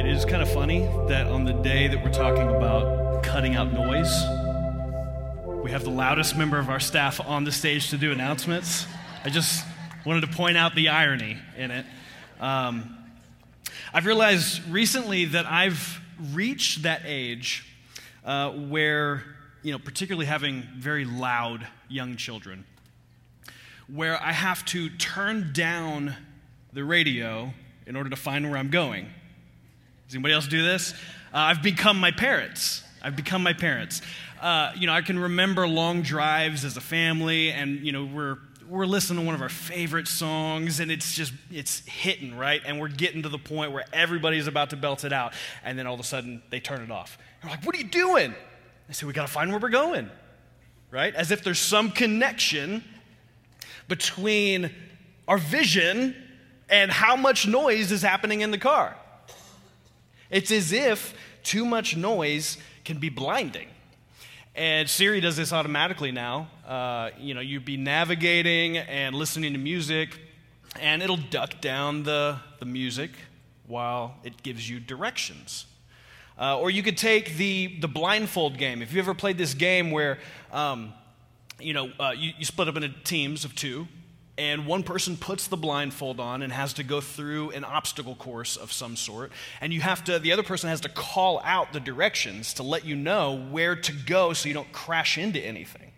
It is kind of funny that on the day that we're talking about cutting out noise, we have the loudest member of our staff on the stage to do announcements. I just wanted to point out the irony in it. Um, I've realized recently that I've reached that age uh, where, you know, particularly having very loud young children, where I have to turn down the radio in order to find where I'm going. Does anybody else do this? Uh, I've become my parents. I've become my parents. Uh, you know, I can remember long drives as a family, and you know, we're we're listening to one of our favorite songs, and it's just it's hitting right, and we're getting to the point where everybody's about to belt it out, and then all of a sudden they turn it off. They're like, "What are you doing?" I say, "We got to find where we're going," right? As if there's some connection between our vision and how much noise is happening in the car. It's as if too much noise can be blinding. And Siri does this automatically now. Uh, you know, you'd be navigating and listening to music, and it'll duck down the, the music while it gives you directions. Uh, or you could take the, the blindfold game. If you ever played this game where, um, you know, uh, you, you split up into teams of two, and one person puts the blindfold on and has to go through an obstacle course of some sort and you have to the other person has to call out the directions to let you know where to go so you don't crash into anything.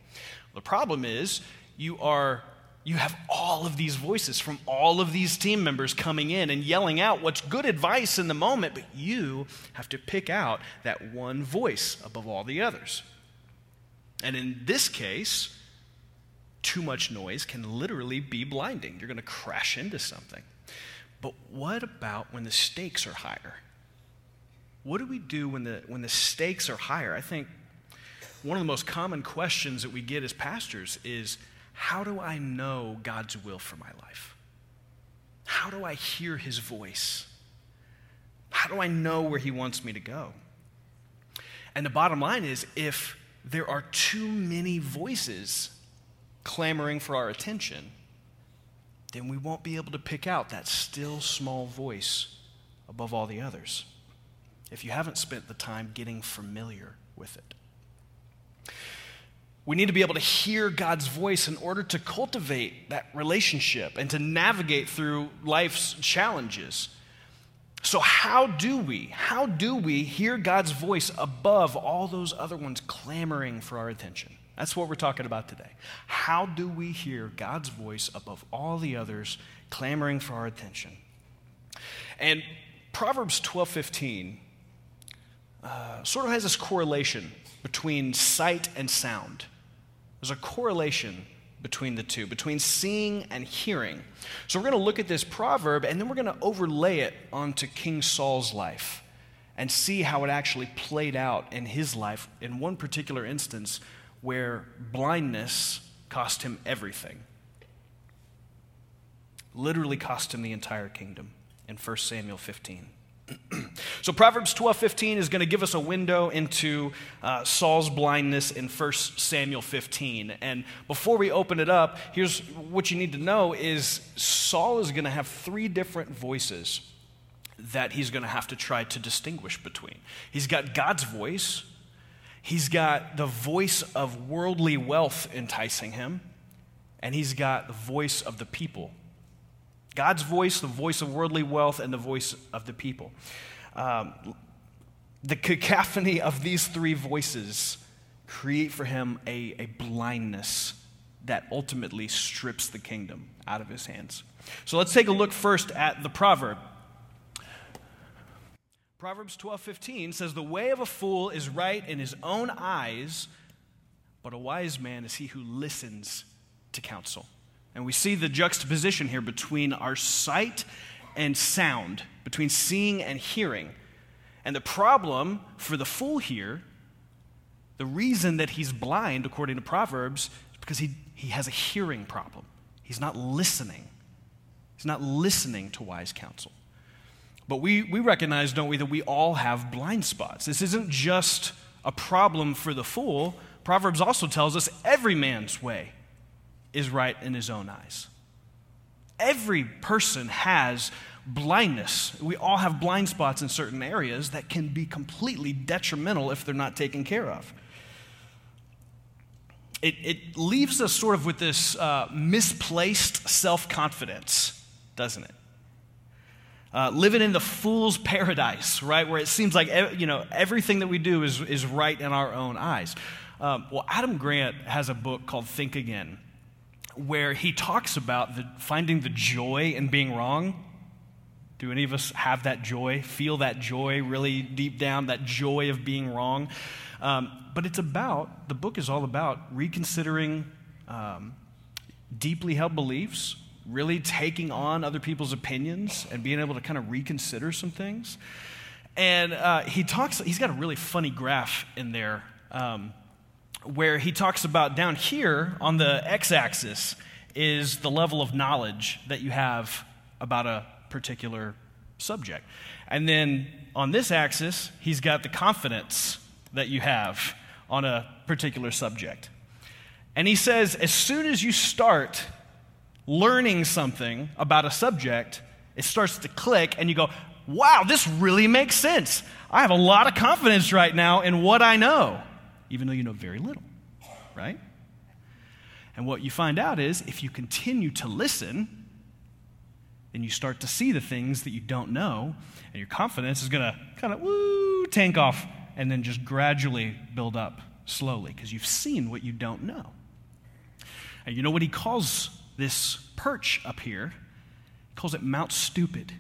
The problem is you are you have all of these voices from all of these team members coming in and yelling out what's good advice in the moment but you have to pick out that one voice above all the others. And in this case too much noise can literally be blinding. You're going to crash into something. But what about when the stakes are higher? What do we do when the, when the stakes are higher? I think one of the most common questions that we get as pastors is how do I know God's will for my life? How do I hear his voice? How do I know where he wants me to go? And the bottom line is if there are too many voices clamoring for our attention, then we won't be able to pick out that still small voice above all the others if you haven't spent the time getting familiar with it. We need to be able to hear God's voice in order to cultivate that relationship and to navigate through life's challenges. So, how do we? How do we hear God's voice above all those other ones clamoring for our attention? That's what we're talking about today. How do we hear God's voice above all the others clamoring for our attention? And Proverbs 12 15 uh, sort of has this correlation between sight and sound. There's a correlation between the two, between seeing and hearing. So we're going to look at this proverb and then we're going to overlay it onto King Saul's life and see how it actually played out in his life in one particular instance where blindness cost him everything. Literally cost him the entire kingdom in 1 Samuel 15. so Proverbs 12:15 is going to give us a window into uh, Saul's blindness in 1 Samuel 15. And before we open it up, here's what you need to know is Saul is going to have three different voices that he's going to have to try to distinguish between. He's got God's voice, He's got the voice of worldly wealth enticing him, and he's got the voice of the people. God's voice, the voice of worldly wealth, and the voice of the people. Um, the cacophony of these three voices create for him a, a blindness that ultimately strips the kingdom out of his hands. So let's take a look first at the proverb. Proverbs 12:15 says the way of a fool is right in his own eyes, but a wise man is he who listens to counsel. And we see the juxtaposition here between our sight and sound, between seeing and hearing. And the problem for the fool here, the reason that he's blind, according to Proverbs, is because he, he has a hearing problem. He's not listening. He's not listening to wise counsel. But we, we recognize, don't we, that we all have blind spots. This isn't just a problem for the fool. Proverbs also tells us every man's way is right in his own eyes. Every person has blindness. We all have blind spots in certain areas that can be completely detrimental if they're not taken care of. It, it leaves us sort of with this uh, misplaced self confidence, doesn't it? Uh, living in the fool's paradise, right? Where it seems like you know everything that we do is, is right in our own eyes. Um, well, Adam Grant has a book called Think Again, where he talks about the, finding the joy in being wrong. Do any of us have that joy? Feel that joy really deep down, that joy of being wrong? Um, but it's about, the book is all about reconsidering um, deeply held beliefs, really taking on other people's opinions and being able to kind of reconsider some things. And uh, he talks, he's got a really funny graph in there um, where he talks about down here on the x axis is the level of knowledge that you have about a particular subject. And then on this axis, he's got the confidence that you have on a particular subject. And he says, as soon as you start learning something about a subject, it starts to click, and you go, wow, this really makes sense. I have a lot of confidence right now in what I know, even though you know very little, right? And what you find out is if you continue to listen, then you start to see the things that you don't know, and your confidence is going to kind of woo tank off and then just gradually build up slowly because you've seen what you don't know. And you know what he calls this perch up here? He calls it Mount Stupid.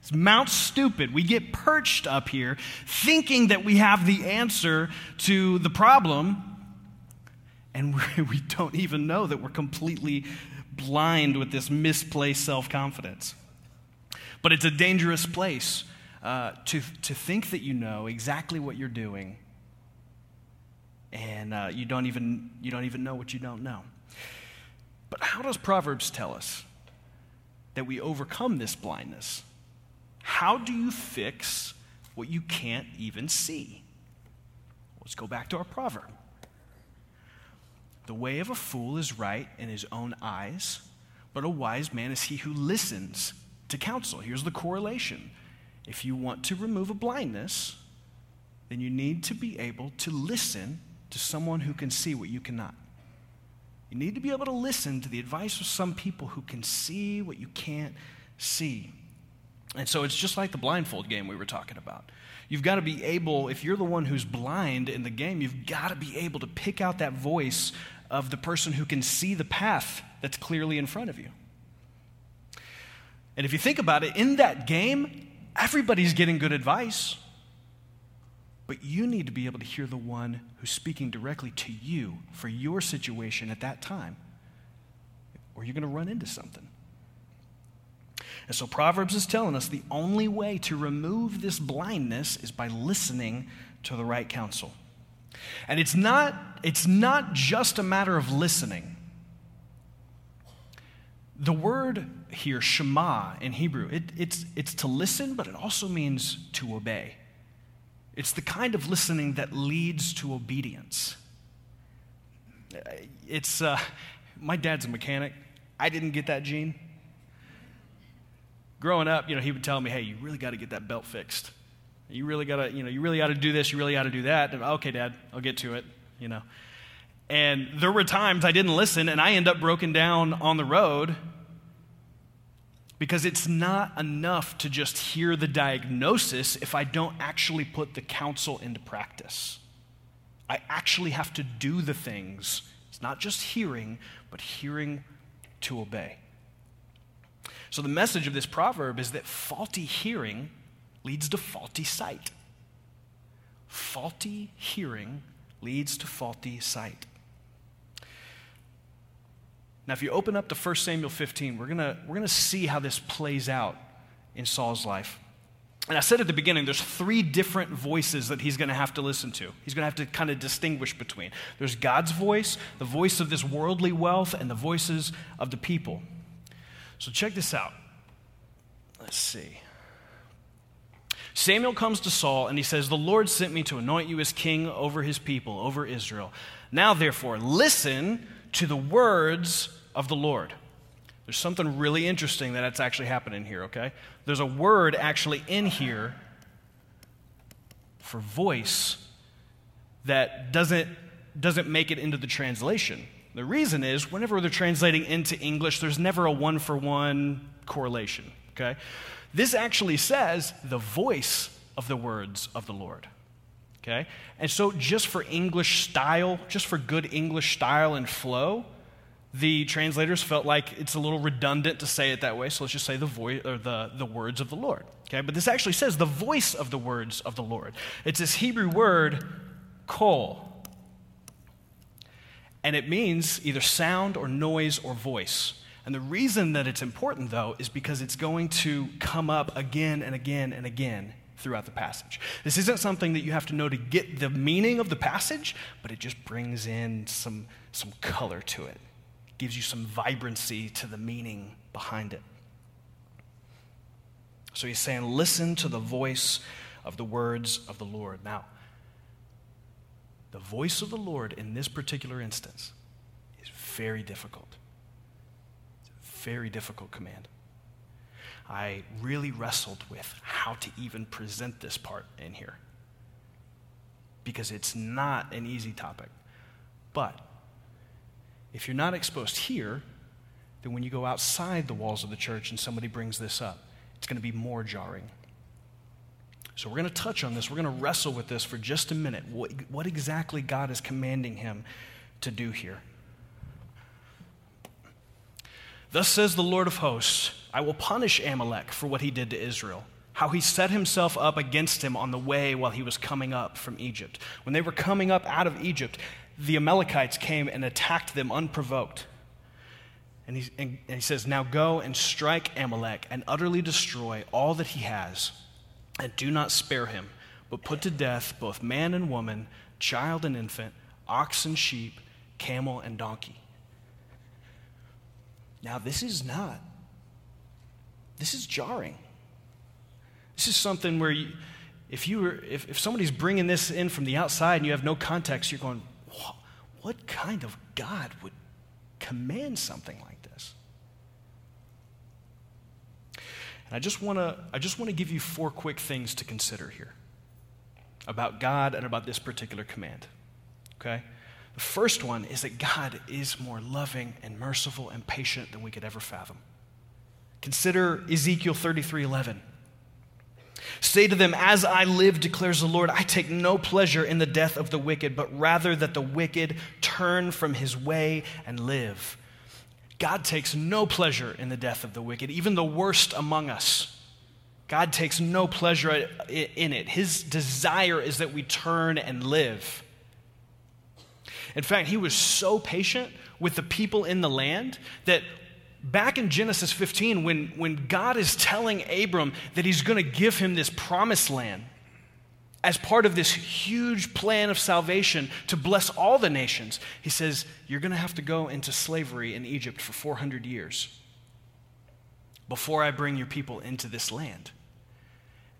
It's Mount Stupid. We get perched up here thinking that we have the answer to the problem, and we don't even know that we're completely blind with this misplaced self confidence. But it's a dangerous place uh, to, to think that you know exactly what you're doing and uh, you, don't even, you don't even know what you don't know. But how does Proverbs tell us that we overcome this blindness? How do you fix what you can't even see? Let's go back to our proverb. The way of a fool is right in his own eyes, but a wise man is he who listens to counsel. Here's the correlation. If you want to remove a blindness, then you need to be able to listen to someone who can see what you cannot. You need to be able to listen to the advice of some people who can see what you can't see. And so it's just like the blindfold game we were talking about. You've got to be able, if you're the one who's blind in the game, you've got to be able to pick out that voice of the person who can see the path that's clearly in front of you. And if you think about it, in that game, everybody's getting good advice. But you need to be able to hear the one who's speaking directly to you for your situation at that time, or you're going to run into something. And so Proverbs is telling us the only way to remove this blindness is by listening to the right counsel. And it's not, it's not just a matter of listening. The word here, Shema in Hebrew, it, it's, it's to listen, but it also means to obey. It's the kind of listening that leads to obedience. It's, uh, my dad's a mechanic. I didn't get that gene growing up, you know, he would tell me, hey, you really got to get that belt fixed. You really got to, you know, you really got to do this, you really got to do that. And, okay, Dad, I'll get to it, you know. And there were times I didn't listen and I end up broken down on the road because it's not enough to just hear the diagnosis if I don't actually put the counsel into practice. I actually have to do the things. It's not just hearing, but hearing to obey. So, the message of this proverb is that faulty hearing leads to faulty sight. Faulty hearing leads to faulty sight. Now, if you open up to 1 Samuel 15, we're going we're gonna see how this plays out in Saul's life. And I said at the beginning, there's three different voices that he's going to have to listen to. He's going to have to kind of distinguish between. There's God's voice, the voice of this worldly wealth, and the voices of the people. So check this out. Let's see. Samuel comes to Saul and he says, The Lord sent me to anoint you as king over his people, over Israel. Now, therefore, listen to the words of the Lord. There's something really interesting that's actually happening here, okay? There's a word actually in here for voice that doesn't, doesn't make it into the translation. The reason is whenever they're translating into English, there's never a one for one correlation, okay? This actually says the voice of the words of the Lord. Okay? And so, just for English style, just for good English style and flow, the translators felt like it's a little redundant to say it that way, so let's just say the voice or the, the words of the Lord. Okay, but this actually says the voice of the words of the Lord. It's this Hebrew word, kol. And it means either sound or noise or voice. And the reason that it's important, though, is because it's going to come up again and again and again throughout the passage. This isn't something that you have to know to get the meaning of the passage, but it just brings in some, some color to it gives you some vibrancy to the meaning behind it. So he's saying, listen to the voice of the words of the Lord. Now, the voice of the Lord in this particular instance is very difficult. It's a very difficult command. I really wrestled with how to even present this part in here because it's not an easy topic. But if you're not exposed here, then when you go outside the walls of the church and somebody brings this up, it's going to be more jarring. So we're going to touch on this. We're going to wrestle with this for just a minute. What, what exactly God is commanding him to do here? Thus says the Lord of hosts I will punish Amalek for what he did to Israel, how he set himself up against him on the way while he was coming up from Egypt. When they were coming up out of Egypt, the Amalekites came and attacked them unprovoked. And he, and, he says, Now go and strike Amalek and utterly destroy all that he has, and do not spare him, but put to death both man and woman, child and infant, ox and sheep, camel and donkey. Now, this is not, this is jarring. This is something where you, if, you were, if, if somebody's bringing this in from the outside and you have no context, you're going, what kind of God would command something like this? And I just want to I just want to give you four quick things to consider here about God and about this particular command. Okay? The first one is that God is more loving and merciful and patient than we could ever fathom. Consider Ezekiel 33 11. Say to them, As I live, declares the Lord, I take no pleasure in the death of the wicked, but rather that the wicked turn from his way and live. God takes no pleasure in the death of the wicked, even the worst among us. God takes no pleasure in it. His desire is that we turn and live. In fact, he was so patient with the people in the land that back in Genesis 15, when, when God is telling Abram that he's going to give him this promised land as part of this huge plan of salvation to bless all the nations, he says, You're going to have to go into slavery in Egypt for 400 years before I bring your people into this land.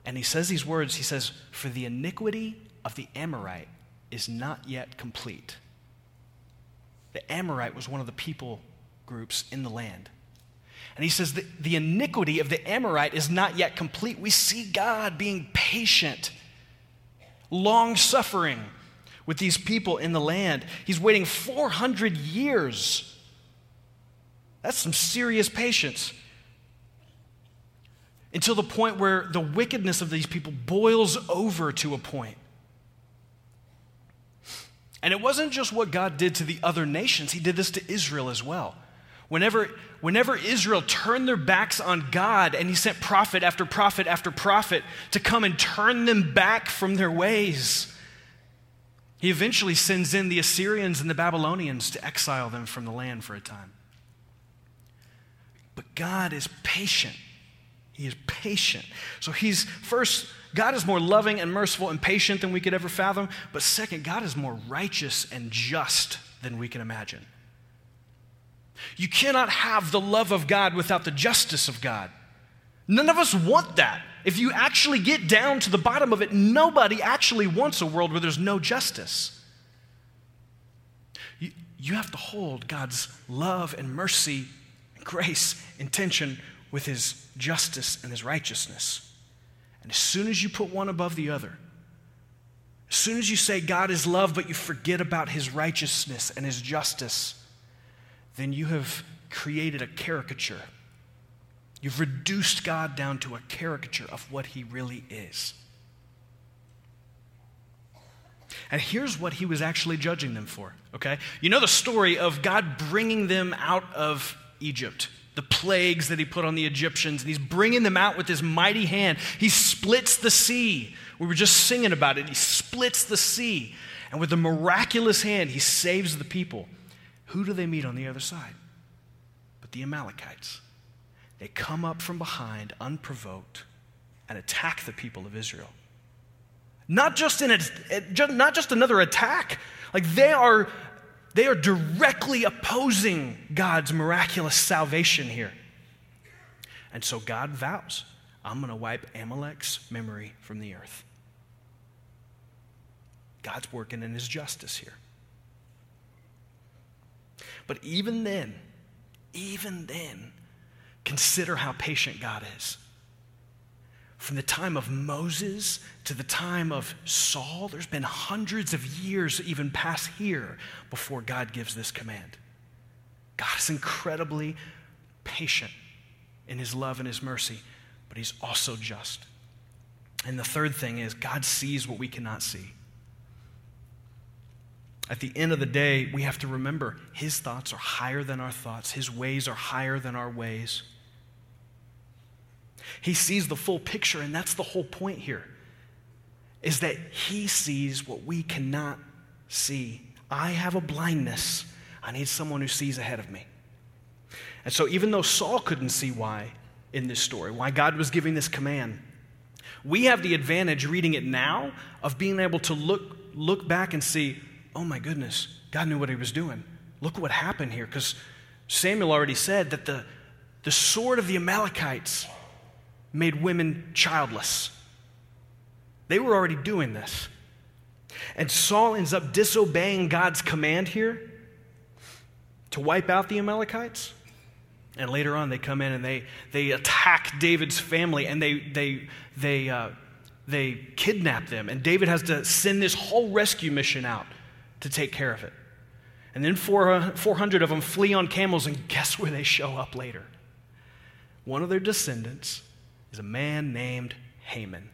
And he says these words He says, For the iniquity of the Amorite is not yet complete. The Amorite was one of the people groups in the land. And he says that the iniquity of the Amorite is not yet complete. We see God being patient, long suffering with these people in the land. He's waiting 400 years. That's some serious patience. Until the point where the wickedness of these people boils over to a point. And it wasn't just what God did to the other nations, He did this to Israel as well. Whenever, whenever Israel turned their backs on God and he sent prophet after prophet after prophet to come and turn them back from their ways, he eventually sends in the Assyrians and the Babylonians to exile them from the land for a time. But God is patient. He is patient. So he's first, God is more loving and merciful and patient than we could ever fathom. But second, God is more righteous and just than we can imagine. You cannot have the love of God without the justice of God. None of us want that. If you actually get down to the bottom of it, nobody actually wants a world where there's no justice. You, you have to hold God's love and mercy and grace in tension with his justice and his righteousness. And as soon as you put one above the other, as soon as you say God is love, but you forget about his righteousness and his justice, then you have created a caricature. You've reduced God down to a caricature of what he really is. And here's what he was actually judging them for, okay? You know the story of God bringing them out of Egypt, the plagues that he put on the Egyptians, and he's bringing them out with his mighty hand. He splits the sea. We were just singing about it. He splits the sea, and with a miraculous hand, he saves the people. Who do they meet on the other side? But the Amalekites. They come up from behind unprovoked and attack the people of Israel. Not just, in a, not just another attack. Like they are, they are directly opposing God's miraculous salvation here. And so God vows, I'm going to wipe Amalek's memory from the earth. God's working in his justice here. But even then, even then, consider how patient God is. From the time of Moses to the time of Saul, there's been hundreds of years even past here before God gives this command. God is incredibly patient in his love and his mercy, but he's also just. And the third thing is, God sees what we cannot see. At the end of the day, we have to remember his thoughts are higher than our thoughts, his ways are higher than our ways. He sees the full picture, and that's the whole point here. Is that he sees what we cannot see. I have a blindness. I need someone who sees ahead of me. And so, even though Saul couldn't see why in this story, why God was giving this command, we have the advantage reading it now of being able to look, look back and see, oh my goodness, God knew what he was doing. Look what happened here. Because Samuel already said that the, the sword of the Amalekites made women childless. They were already doing this. And Saul ends up disobeying God's command here to wipe out the Amalekites. And later on, they come in and they, they attack David's family and they, they, they, uh, they kidnap them. And David has to send this whole rescue mission out to take care of it. And then 400 of them flee on camels, and guess where they show up later? One of their descendants is a man named Haman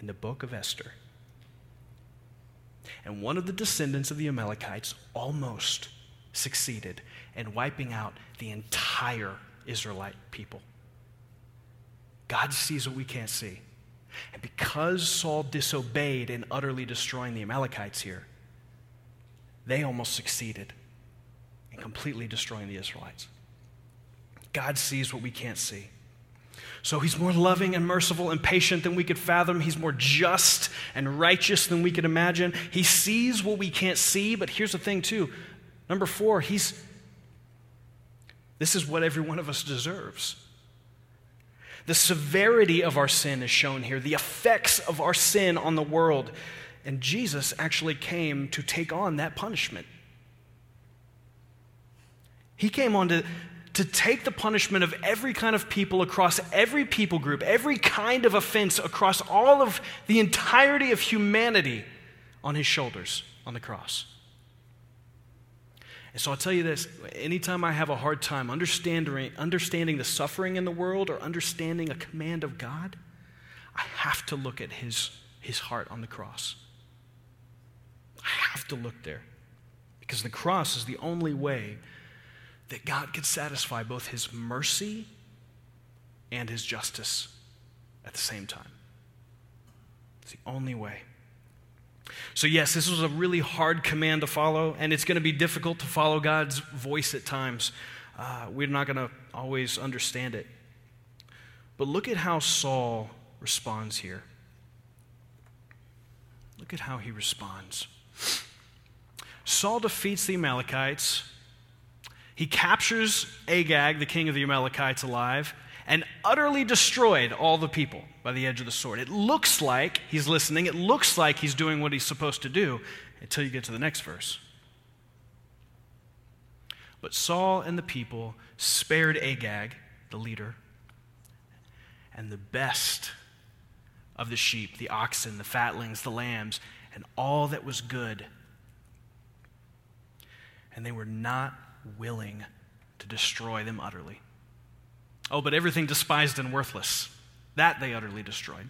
in the book of Esther. And one of the descendants of the Amalekites almost succeeded in wiping out the entire Israelite people. God sees what we can't see. And because Saul disobeyed in utterly destroying the Amalekites here, they almost succeeded in completely destroying the Israelites. God sees what we can't see. So he's more loving and merciful and patient than we could fathom. He's more just and righteous than we could imagine. He sees what we can't see, but here's the thing, too. Number four, he's this is what every one of us deserves. The severity of our sin is shown here, the effects of our sin on the world. And Jesus actually came to take on that punishment. He came on to to take the punishment of every kind of people across every people group, every kind of offense across all of the entirety of humanity on his shoulders on the cross. And so I'll tell you this anytime I have a hard time understanding, understanding the suffering in the world or understanding a command of God, I have to look at his, his heart on the cross. I have to look there because the cross is the only way that God could satisfy both his mercy and his justice at the same time. It's the only way. So, yes, this was a really hard command to follow, and it's going to be difficult to follow God's voice at times. Uh, we're not going to always understand it. But look at how Saul responds here. Look at how he responds. Saul defeats the Amalekites he captures Agag, the king of the Amalekites, alive and utterly destroyed all the people by the edge of the sword. It looks like he's listening, it looks like he's doing what he's supposed to do until you get to the next verse. But Saul and the people spared Agag, the leader, and the best of the sheep, the oxen, the fatlings, the lambs, and all that was good. And they were not willing to destroy them utterly. Oh, but everything despised and worthless, that they utterly destroyed.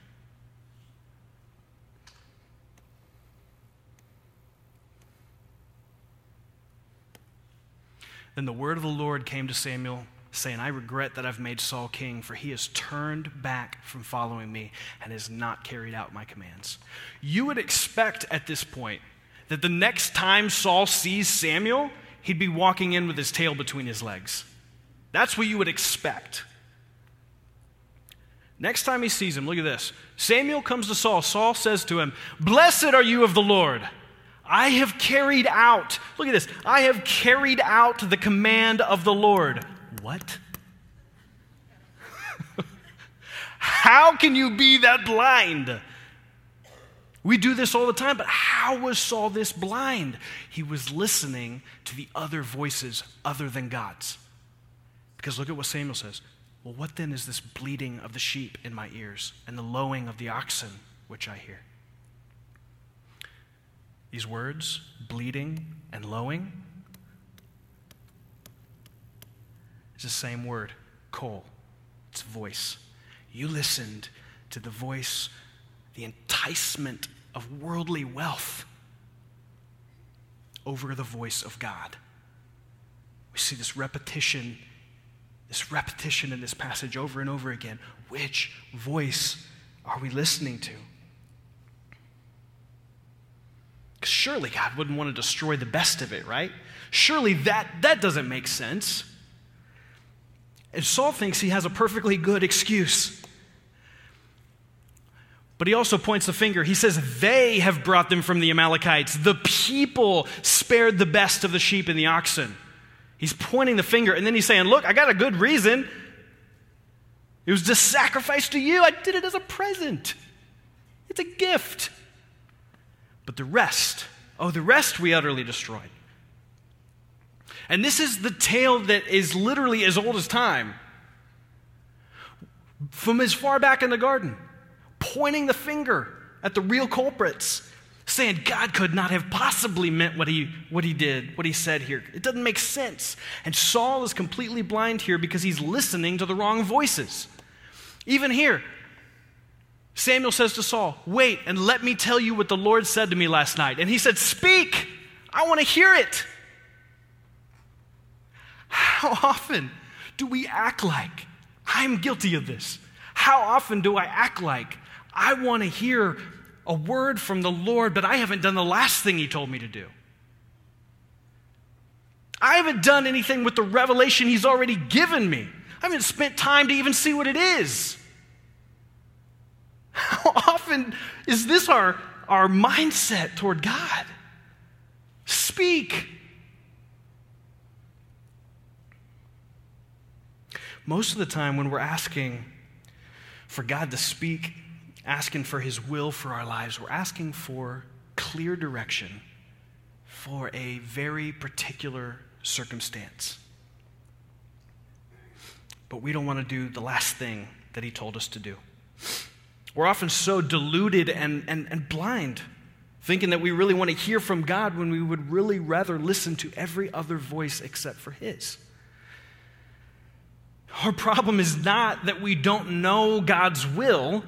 Then the word of the Lord came to Samuel, saying, I regret that I've made Saul king, for he has turned back from following me and has not carried out my commands. You would expect at this point that the next time Saul sees Samuel, he'd be walking in with his tail between his legs. That's what you would expect. Next time he sees him, look at this. Samuel comes to Saul. Saul says to him, Blessed are you of the Lord. I have carried out, look at this, I have carried out the command of the Lord. What? how can you be that blind? We do this all the time, but how was Saul this blind? He was listening to the other voices other than God's. Because look at what Samuel says. Well, what then is this bleating of the sheep in my ears and the lowing of the oxen which I hear? These words, bleating and lowing, is the same word, kol. It's voice. You listened to the voice, the enticement of worldly wealth over the voice of God. We see this repetition, this repetition in this passage over and over again. Which voice are we listening to? Surely God wouldn't want to destroy the best of it, right? Surely that, that doesn't make sense. And Saul thinks he has a perfectly good excuse. But he also points the finger. He says, They have brought them from the Amalekites. The people spared the best of the sheep and the oxen. He's pointing the finger, and then he's saying, Look, I got a good reason. It was just sacrifice to you. I did it as a present, it's a gift. But the rest, oh, the rest we utterly destroyed. And this is the tale that is literally as old as time. From as far back in the garden, pointing the finger at the real culprits, saying God could not have possibly meant what he, what he did, what he said here. It doesn't make sense. And Saul is completely blind here because he's listening to the wrong voices. Even here, Samuel says to Saul, Wait and let me tell you what the Lord said to me last night. And he said, Speak, I want to hear it. How often do we act like, I'm guilty of this? How often do I act like I want to hear a word from the Lord, but I haven't done the last thing He told me to do? I haven't done anything with the revelation He's already given me. I haven't spent time to even see what it is. How often is this our, our mindset toward God? Speak. Most of the time, when we're asking for God to speak, asking for His will for our lives, we're asking for clear direction for a very particular circumstance. But we don't want to do the last thing that He told us to do. We're often so deluded and, and, and blind, thinking that we really want to hear from God when we would really rather listen to every other voice except for His. Our problem is not that we don't know God's will.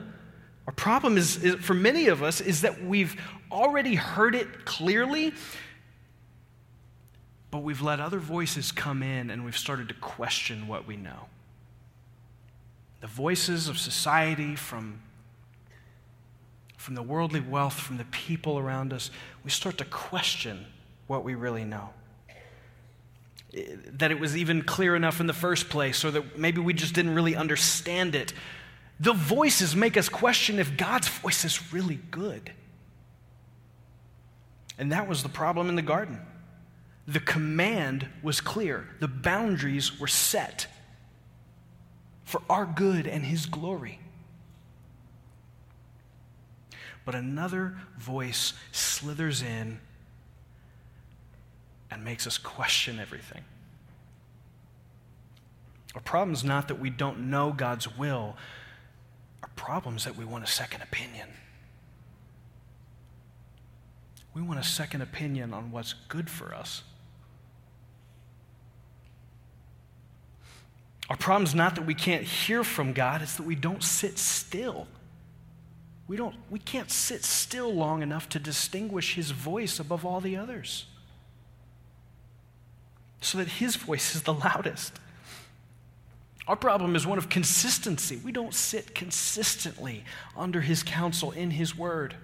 Our problem is, is, for many of us is that we've already heard it clearly, but we've let other voices come in and we've started to question what we know. The voices of society, from from the worldly wealth, from the people around us, we start to question what we really know. That it was even clear enough in the first place, or that maybe we just didn't really understand it. The voices make us question if God's voice is really good. And that was the problem in the garden. The command was clear, the boundaries were set for our good and His glory. But another voice slithers in and makes us question everything. Our problem is not that we don't know God's will, our problem is that we want a second opinion. We want a second opinion on what's good for us. Our problem is not that we can't hear from God, it's that we don't sit still. We, don't, we can't sit still long enough to distinguish His voice above all the others so that His voice is the loudest. Our problem is one of consistency. We don't sit consistently under His counsel in His Word.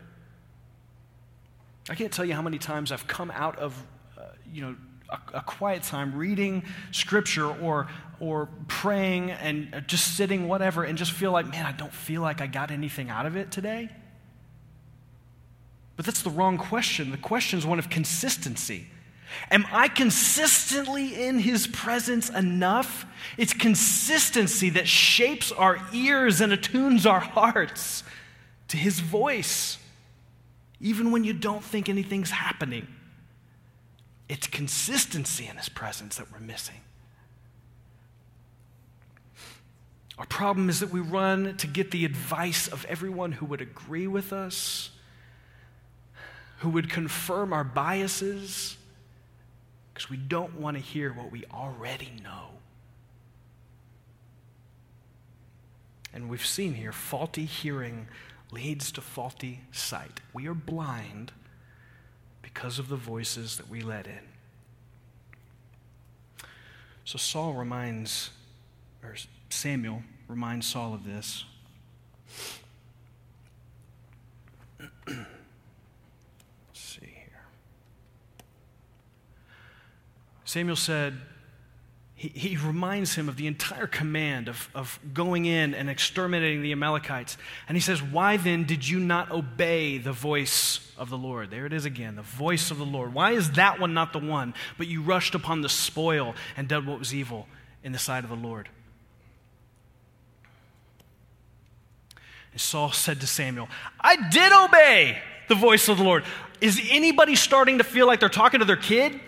I can't tell you how many times I've come out of, uh, you know, a, a, quiet time reading scripture or, or praying and just sitting, whatever, and just feel like, man, I don't feel like I got anything out of it today. But that's the wrong question. The question is one of consistency. Am I consistently in his presence enough? It's consistency that shapes our ears and attunes our hearts to his voice, even when you don't think anything's happening. It's consistency in his presence that we're missing. Our problem is that we run to get the advice of everyone who would agree with us, who would confirm our biases, because we don't want to hear what we already know. And we've seen here faulty hearing leads to faulty sight. We are blind because of the voices that we let in. So Saul reminds, or Samuel reminds Saul of this. Let's see here. Samuel said, he, he reminds him of the entire command of, of going in and exterminating the Amalekites. And he says, Why then did you not obey the voice of the Lord? There it is again, the voice of the Lord. Why is that one not the one? But you rushed upon the spoil and did what was evil in the sight of the Lord. And Saul said to Samuel, I did obey the voice of the Lord. Is anybody starting to feel like they're talking to their kid?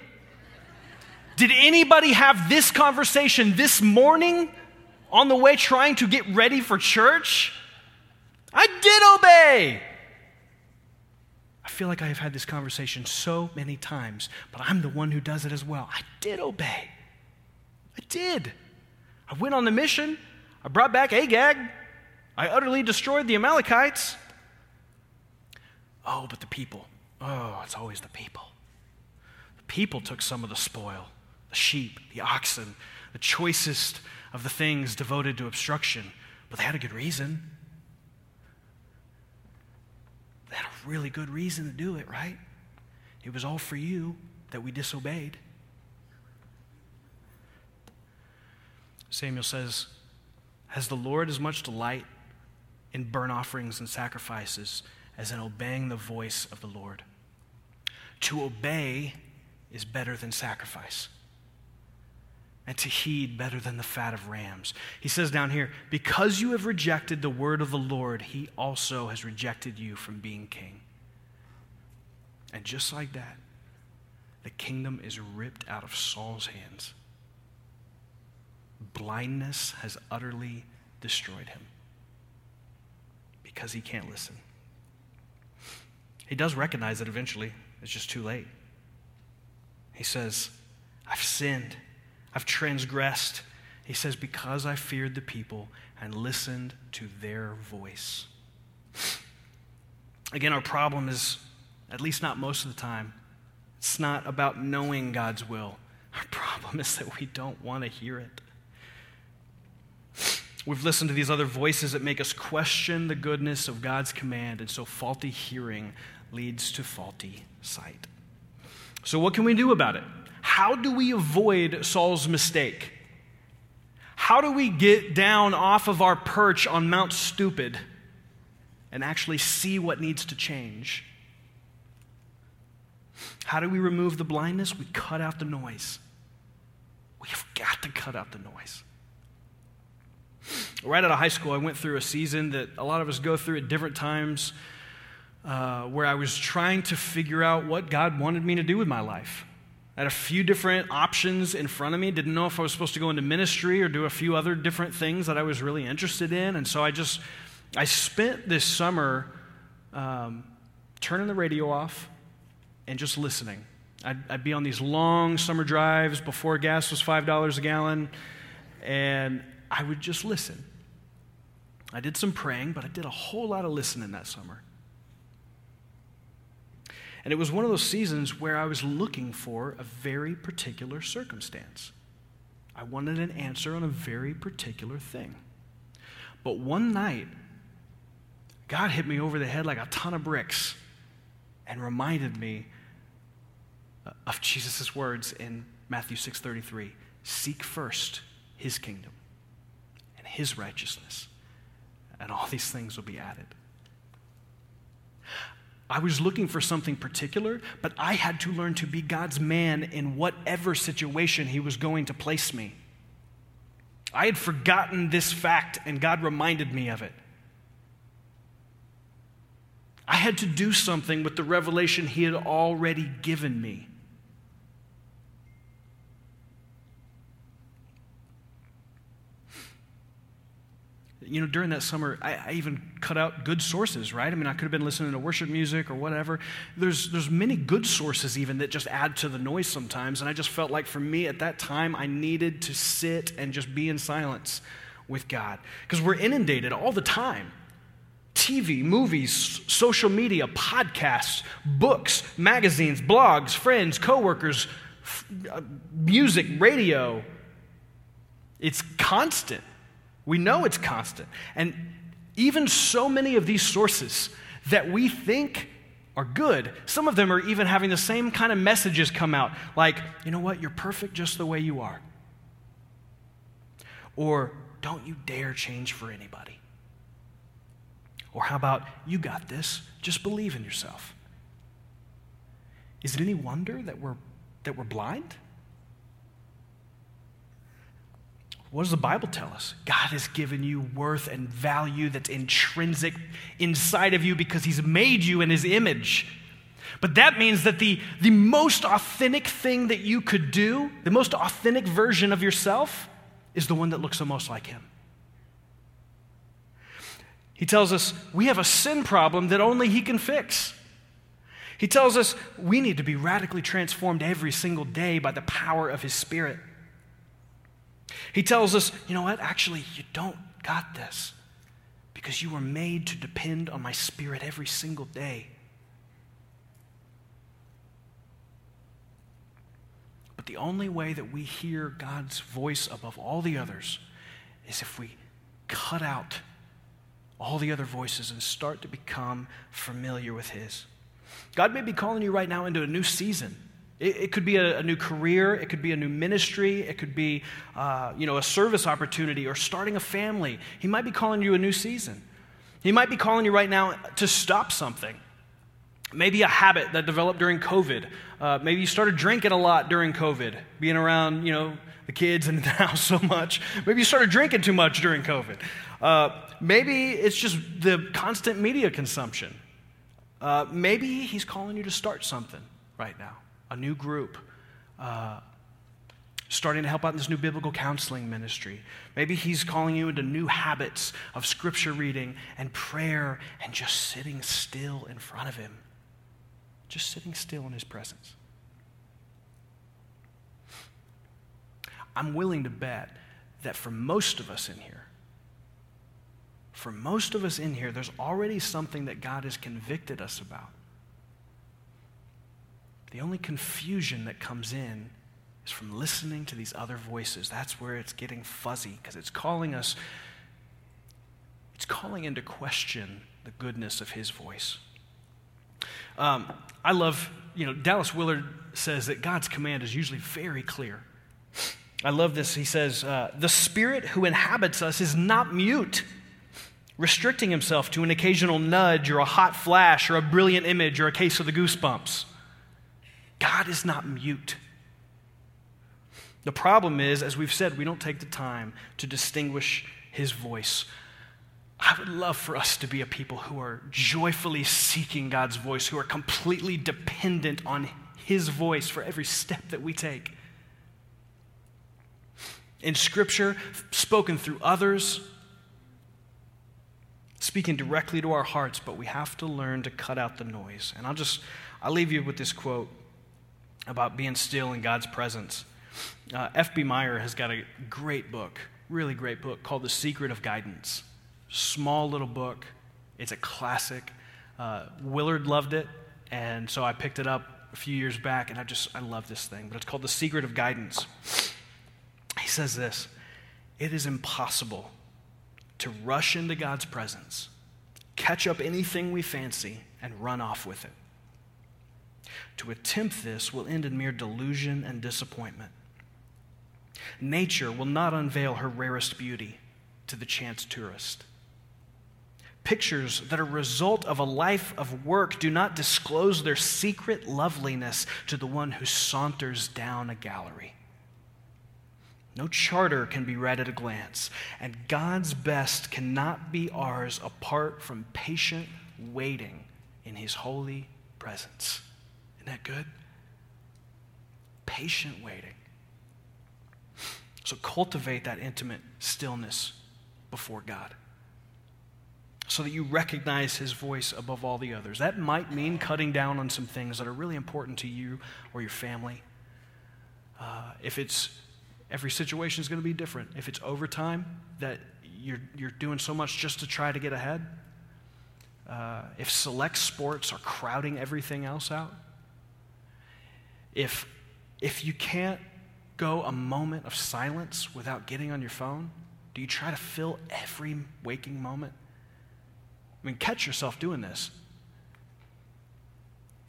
Did anybody have this conversation this morning on the way trying to get ready for church? I did obey. I feel like I have had this conversation so many times, but I'm the one who does it as well. I did obey. I did. I went on the mission. I brought back Agag. I utterly destroyed the Amalekites. Oh, but the people. Oh, it's always the people. The people took some of the spoil the sheep, the oxen, the choicest of the things devoted to obstruction. But they had a good reason. They had a really good reason to do it, right? It was all for you that we disobeyed. Samuel says, Has the Lord as much delight in burnt offerings and sacrifices as in obeying the voice of the Lord? To obey is better than sacrifice and to heed better than the fat of rams. He says down here, because you have rejected the word of the Lord, he also has rejected you from being king. And just like that, the kingdom is ripped out of Saul's hands. Blindness has utterly destroyed him because he can't listen. He does recognize that eventually it's just too late. He says, I've sinned. I've transgressed. He says, Because I feared the people and listened to their voice. Again, our problem is, at least not most of the time, it's not about knowing God's will. Our problem is that we don't want to hear it. We've listened to these other voices that make us question the goodness of God's command, and so faulty hearing leads to faulty sight. So, what can we do about it? How do we avoid Saul's mistake? How do we get down off of our perch on Mount Stupid and actually see what needs to change? How do we remove the blindness? We cut out the noise. We have got to cut out the noise. Right out of high school, I went through a season that a lot of us go through at different times uh, where I was trying to figure out what God wanted me to do with my life. Had a few different options in front of me. Didn't know if I was supposed to go into ministry or do a few other different things that I was really interested in. And so I just, I spent this summer um, turning the radio off and just listening. I'd, I'd be on these long summer drives before gas was $5 a gallon, and I would just listen. I did some praying, but I did a whole lot of listening that summer. And it was one of those seasons where I was looking for a very particular circumstance. I wanted an answer on a very particular thing. But one night, God hit me over the head like a ton of bricks and reminded me of Jesus' words in Matthew 6:33. Seek first his kingdom and his righteousness, and all these things will be added. I was looking for something particular, but I had to learn to be God's man in whatever situation He was going to place me. I had forgotten this fact, and God reminded me of it. I had to do something with the revelation He had already given me. you know, during that summer, I, I, even cut out good sources, right? I mean, I could have been listening to worship music or whatever. There's, there's many good sources even that just add to the noise sometimes. And I just felt like for me at that time, I needed to sit and just be in silence with God. Because we're inundated all the time. TV, movies, social media, podcasts, books, magazines, blogs, friends, coworkers, f- uh, music, radio. It's constant. We know it's constant. And even so many of these sources that we think are good, some of them are even having the same kind of messages come out like, you know what, you're perfect just the way you are. Or, don't you dare change for anybody. Or, how about, you got this, just believe in yourself. Is it any wonder that we're, that we're blind? What does the Bible tell us? God has given you worth and value that's intrinsic inside of you because He's made you in His image. But that means that the, the most authentic thing that you could do, the most authentic version of yourself, is the one that looks the most like Him. He tells us we have a sin problem that only He can fix. He tells us we need to be radically transformed every single day by the power of His Spirit. He tells us, you know what? Actually, you don't got this because you were made to depend on my spirit every single day. But the only way that we hear God's voice above all the others is if we cut out all the other voices and start to become familiar with His. God may be calling you right now into a new season. It, it could be a, a, new career, it could be a new ministry, it could be uh, you know, a service opportunity or starting a family. He might be calling you a new season. He might be calling you right now to stop something. Maybe a habit that developed during COVID. Uh, maybe you started drinking a lot during COVID, being around, you know, the kids and the house so much. Maybe you started drinking too much during COVID. Uh, maybe it's just the constant media consumption. Uh, maybe he's calling you to start something right now a new group, uh, starting to help out in this new biblical counseling ministry. Maybe He's calling you into new habits of scripture reading and prayer and just sitting still in front of Him, just sitting still in His presence. I'm willing to bet that for most of us in here, for most of us in here, there's already something that God has convicted us about. The only confusion that comes in is from listening to these other voices. That's where it's getting fuzzy because it's calling us, it's calling into question the goodness of his voice. Um, I love, you know, Dallas Willard says that God's command is usually very clear. I love this. He says, uh, The spirit who inhabits us is not mute, restricting himself to an occasional nudge or a hot flash or a brilliant image or a case of the goosebumps. God is not mute. The problem is, as we've said, we don't take the time to distinguish his voice. I would love for us to be a people who are joyfully seeking God's voice, who are completely dependent on His voice for every step that we take. In Scripture, spoken through others, speaking directly to our hearts, but we have to learn to cut out the noise. And I'll just, I'll leave you with this quote about being still in God's presence. Uh, F.B. Meyer has got a great book, really great book called The Secret of Guidance. Small little book. It's a classic. Uh, Willard loved it, and so I picked it up a few years back, and I just, I love this thing. But it's called The Secret of Guidance. He says this It is impossible to rush into God's presence, catch up anything we fancy, and run off with it. To attempt this will end in mere delusion and disappointment. Nature will not unveil her rarest beauty to the chance tourist. Pictures that are result of a life of work do not disclose their secret loveliness to the one who saunters down a gallery. No charter can be read at a glance, and God's best cannot be ours apart from patient waiting in His holy presence. Isn't that good? Patient waiting. So cultivate that intimate stillness before God so that you recognize his voice above all the others. That might mean cutting down on some things that are really important to you or your family. Uh, if it's every situation is going to be different. If it's overtime that you're, you're doing so much just to try to get ahead, uh, if select sports are crowding everything else out, if, if you can't go a moment of silence without getting on your phone, do you try to fill every waking moment? I mean, catch yourself doing this.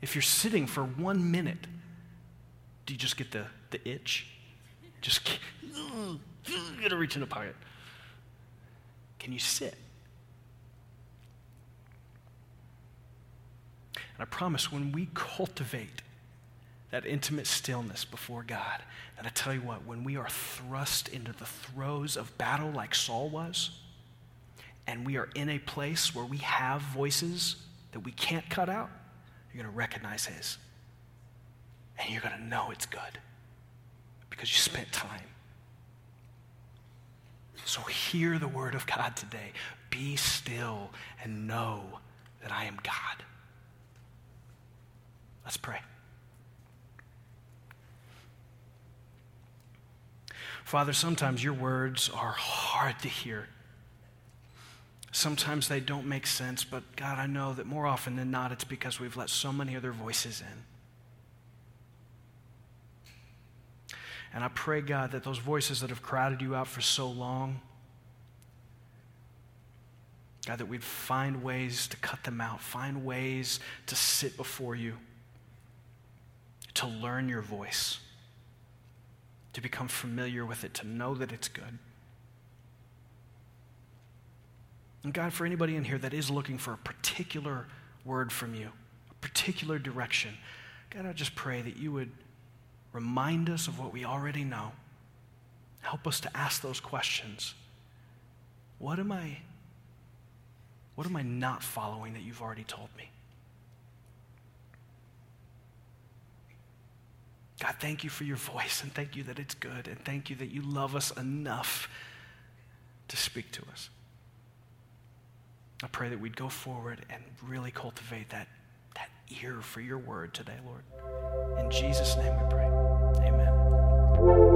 If you're sitting for one minute, do you just get the, the itch? Just get to reach in the pocket. Can you sit? And I promise when we cultivate that intimate stillness before God, and I tell you what, when we are thrust into the throes of battle like Saul was, and we are in a place where we have voices that we can't cut out, you're going to recognize His. And you're going to know it's good because you spent time. So hear the word of God today. Be still and know that I am God. Let's pray. Father, sometimes your words are hard to hear. Sometimes they don't make sense, but God, I know that more often than not, it's because we've let so many other voices in. And I pray, God, that those voices that have crowded you out for so long, God, that we'd find ways to cut them out, find ways to sit before you, to learn your voice, to become familiar with it, to know that it's good. And God, for anybody in here that is looking for a particular word from you, a particular direction, God, I just pray that you would Remind us of what we already know. Help us to ask those questions. What am I what am I not following that you've already told me? God, thank you for your voice and thank you that it's good and thank you that you love us enough to speak to us. I pray that we'd go forward and really cultivate that, that ear for your word today, Lord. In Jesus' name we pray. Amen.